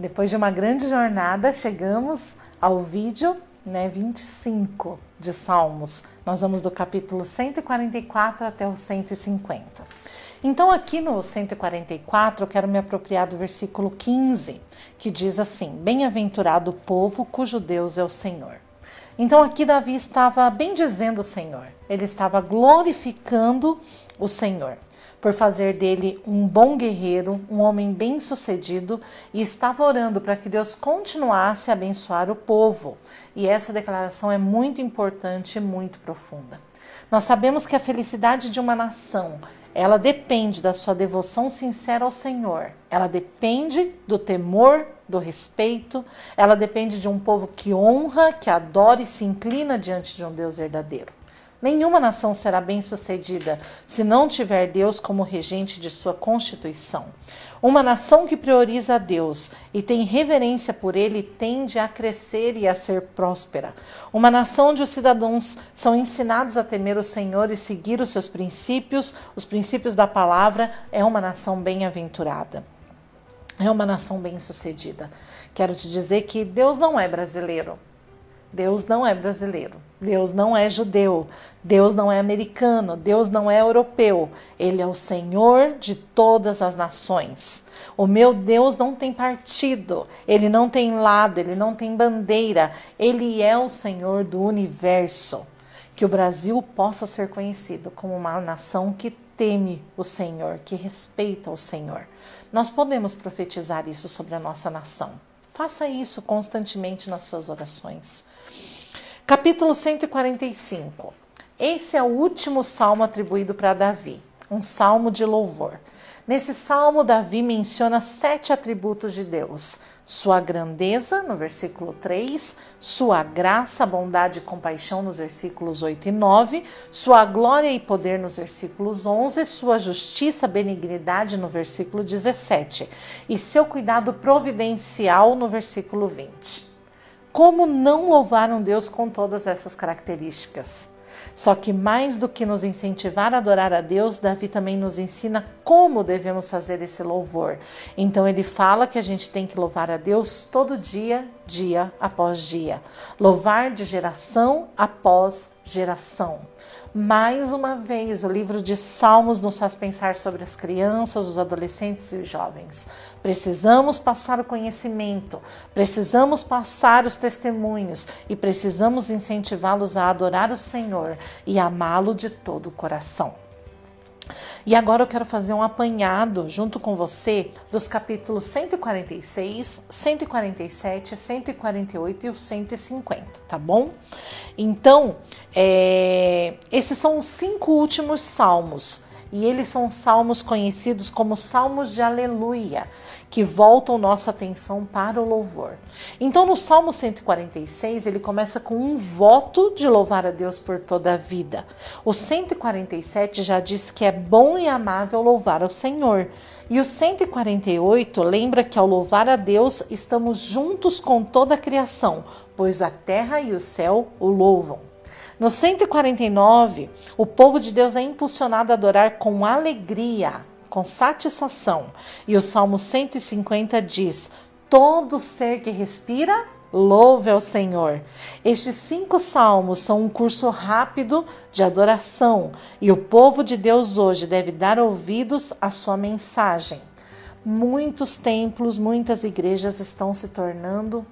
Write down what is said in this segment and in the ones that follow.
depois de uma grande jornada, chegamos ao vídeo né, 25 de Salmos. Nós vamos do capítulo 144 até o 150. Então, aqui no 144, eu quero me apropriar do versículo 15, que diz assim: Bem-aventurado o povo cujo Deus é o Senhor. Então, aqui Davi estava bendizendo o Senhor, ele estava glorificando o Senhor por fazer dele um bom guerreiro, um homem bem-sucedido e estava orando para que Deus continuasse a abençoar o povo. E essa declaração é muito importante e muito profunda. Nós sabemos que a felicidade de uma nação, ela depende da sua devoção sincera ao Senhor. Ela depende do temor, do respeito, ela depende de um povo que honra, que adora e se inclina diante de um Deus verdadeiro. Nenhuma nação será bem-sucedida se não tiver Deus como regente de sua constituição. Uma nação que prioriza a Deus e tem reverência por Ele tende a crescer e a ser próspera. Uma nação onde os cidadãos são ensinados a temer o Senhor e seguir os seus princípios, os princípios da palavra, é uma nação bem-aventurada. É uma nação bem-sucedida. Quero te dizer que Deus não é brasileiro. Deus não é brasileiro. Deus não é judeu, Deus não é americano, Deus não é europeu. Ele é o Senhor de todas as nações. O meu Deus não tem partido, ele não tem lado, ele não tem bandeira. Ele é o Senhor do universo. Que o Brasil possa ser conhecido como uma nação que teme o Senhor, que respeita o Senhor. Nós podemos profetizar isso sobre a nossa nação. Faça isso constantemente nas suas orações. Capítulo 145. Esse é o último salmo atribuído para Davi, um salmo de louvor. Nesse salmo, Davi menciona sete atributos de Deus: sua grandeza, no versículo 3, sua graça, bondade e compaixão, nos versículos 8 e 9, sua glória e poder, nos versículos 11, sua justiça, benignidade, no versículo 17, e seu cuidado providencial, no versículo 20. Como não louvar um Deus com todas essas características? Só que mais do que nos incentivar a adorar a Deus, Davi também nos ensina como devemos fazer esse louvor. Então ele fala que a gente tem que louvar a Deus todo dia, dia após dia. Louvar de geração após geração. Mais uma vez, o livro de Salmos nos faz pensar sobre as crianças, os adolescentes e os jovens. Precisamos passar o conhecimento, precisamos passar os testemunhos e precisamos incentivá-los a adorar o Senhor e amá-lo de todo o coração. E agora eu quero fazer um apanhado junto com você dos capítulos 146, 147, 148 e o 150, tá bom? Então, é, esses são os cinco últimos salmos. E eles são salmos conhecidos como salmos de aleluia que voltam nossa atenção para o louvor. Então, no Salmo 146, ele começa com um voto de louvar a Deus por toda a vida. O 147 já diz que é bom e amável louvar ao Senhor. E o 148 lembra que ao louvar a Deus estamos juntos com toda a criação, pois a terra e o céu o louvam. No 149, o povo de Deus é impulsionado a adorar com alegria com satisfação. E o Salmo 150 diz: Todo ser que respira, louve ao Senhor. Estes cinco salmos são um curso rápido de adoração e o povo de Deus hoje deve dar ouvidos à sua mensagem. Muitos templos, muitas igrejas estão se tornando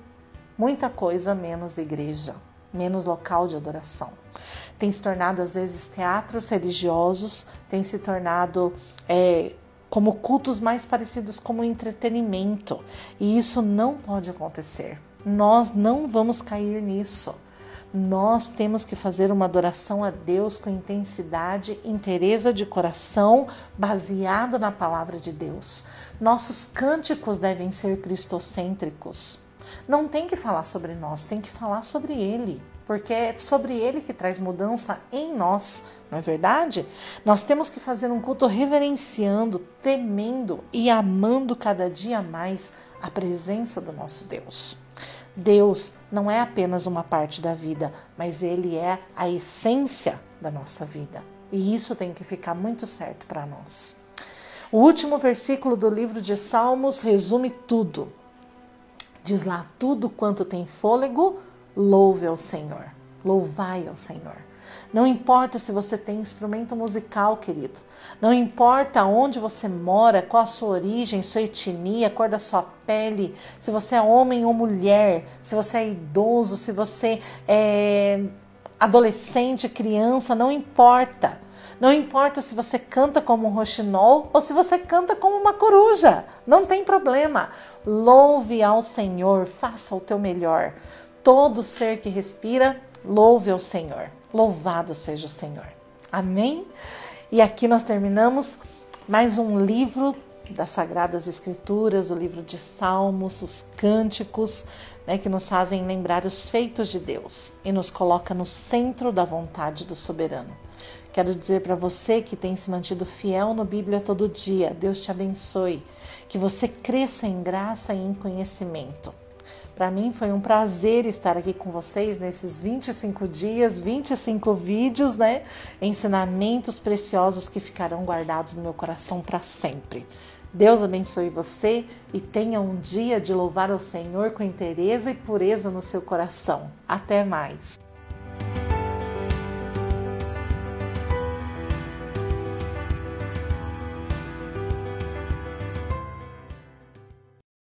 muita coisa menos igreja, menos local de adoração tem se tornado às vezes teatros religiosos, tem se tornado é, como cultos mais parecidos como entretenimento. E isso não pode acontecer. Nós não vamos cair nisso. Nós temos que fazer uma adoração a Deus com intensidade, interesa de coração, baseada na palavra de Deus. Nossos cânticos devem ser cristocêntricos. Não tem que falar sobre nós, tem que falar sobre Ele porque é sobre ele que traz mudança em nós, não é verdade? Nós temos que fazer um culto reverenciando, temendo e amando cada dia mais a presença do nosso Deus. Deus não é apenas uma parte da vida, mas ele é a essência da nossa vida. E isso tem que ficar muito certo para nós. O último versículo do livro de Salmos resume tudo. Diz lá: tudo quanto tem fôlego, louve ao Senhor. Louvai ao Senhor. Não importa se você tem instrumento musical, querido. Não importa onde você mora, qual a sua origem, sua etnia, cor da sua pele, se você é homem ou mulher, se você é idoso, se você é adolescente, criança, não importa. Não importa se você canta como um roxinol ou se você canta como uma coruja, não tem problema. Louve ao Senhor, faça o teu melhor. Todo ser que respira, louve ao Senhor. Louvado seja o Senhor. Amém? E aqui nós terminamos mais um livro das Sagradas Escrituras, o livro de Salmos, os cânticos, né, que nos fazem lembrar os feitos de Deus e nos coloca no centro da vontade do soberano. Quero dizer para você que tem se mantido fiel no Bíblia todo dia, Deus te abençoe, que você cresça em graça e em conhecimento. Para mim foi um prazer estar aqui com vocês nesses 25 dias, 25 vídeos, né? Ensinamentos preciosos que ficarão guardados no meu coração para sempre. Deus abençoe você e tenha um dia de louvar ao Senhor com interesse e pureza no seu coração. Até mais!